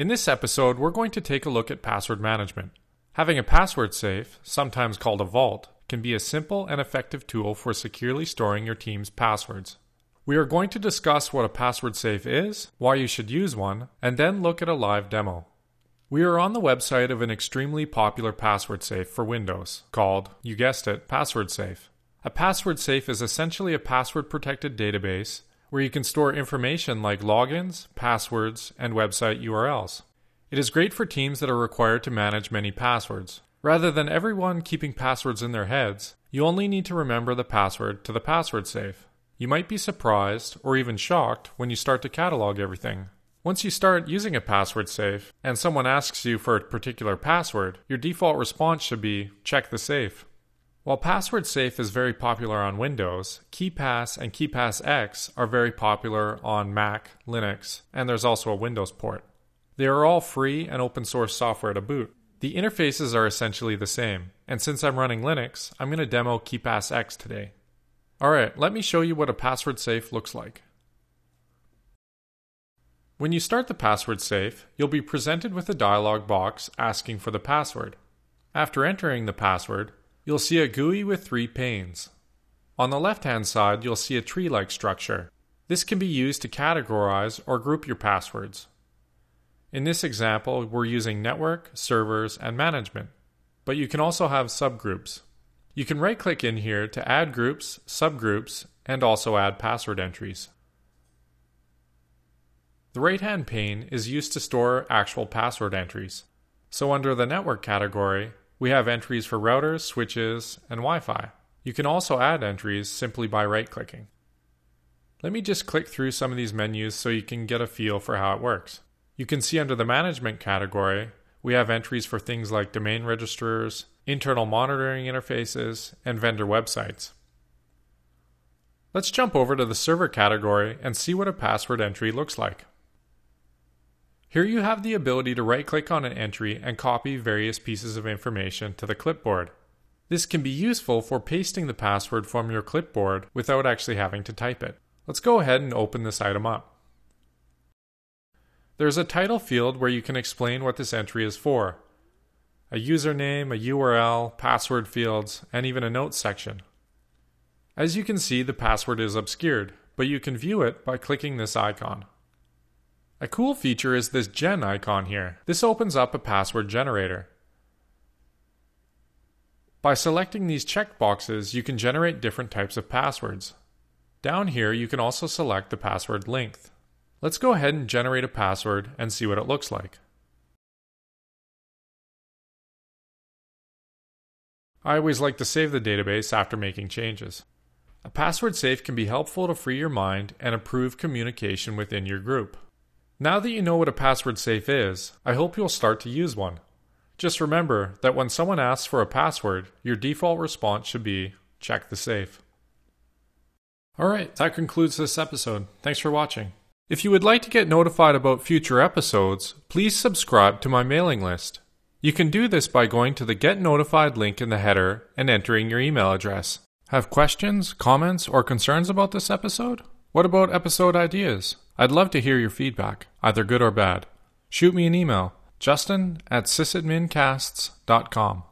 In this episode, we're going to take a look at password management. Having a password safe, sometimes called a vault, can be a simple and effective tool for securely storing your team's passwords. We are going to discuss what a password safe is, why you should use one, and then look at a live demo. We are on the website of an extremely popular password safe for Windows called, you guessed it, Password Safe. A password safe is essentially a password protected database where you can store information like logins, passwords, and website URLs. It is great for teams that are required to manage many passwords. Rather than everyone keeping passwords in their heads, you only need to remember the password to the password safe. You might be surprised or even shocked when you start to catalog everything. Once you start using a password safe and someone asks you for a particular password, your default response should be check the safe. While Password Safe is very popular on Windows, KeePass and KeePass X are very popular on Mac, Linux, and there's also a Windows port. They are all free and open source software to boot. The interfaces are essentially the same, and since I'm running Linux, I'm going to demo KeePass X today. Alright, let me show you what a password safe looks like. When you start the password safe, you'll be presented with a dialog box asking for the password. After entering the password, you'll see a GUI with three panes. On the left hand side, you'll see a tree like structure. This can be used to categorize or group your passwords. In this example, we're using network, servers, and management, but you can also have subgroups. You can right click in here to add groups, subgroups, and also add password entries. The right hand pane is used to store actual password entries. So, under the network category, we have entries for routers, switches, and Wi Fi. You can also add entries simply by right clicking. Let me just click through some of these menus so you can get a feel for how it works. You can see under the management category, we have entries for things like domain registrars, internal monitoring interfaces, and vendor websites. Let's jump over to the server category and see what a password entry looks like. Here you have the ability to right click on an entry and copy various pieces of information to the clipboard. This can be useful for pasting the password from your clipboard without actually having to type it. Let's go ahead and open this item up. There's a title field where you can explain what this entry is for a username, a URL, password fields, and even a notes section. As you can see, the password is obscured, but you can view it by clicking this icon. A cool feature is this gen icon here. This opens up a password generator. By selecting these checkboxes, you can generate different types of passwords. Down here, you can also select the password length. Let's go ahead and generate a password and see what it looks like. I always like to save the database after making changes. A password safe can be helpful to free your mind and improve communication within your group. Now that you know what a password safe is, I hope you'll start to use one. Just remember that when someone asks for a password, your default response should be check the safe. Alright, that concludes this episode. Thanks for watching. If you would like to get notified about future episodes, please subscribe to my mailing list. You can do this by going to the Get Notified link in the header and entering your email address. Have questions, comments, or concerns about this episode? What about episode ideas? I'd love to hear your feedback, either good or bad. Shoot me an email, justin at sysadmincasts.com.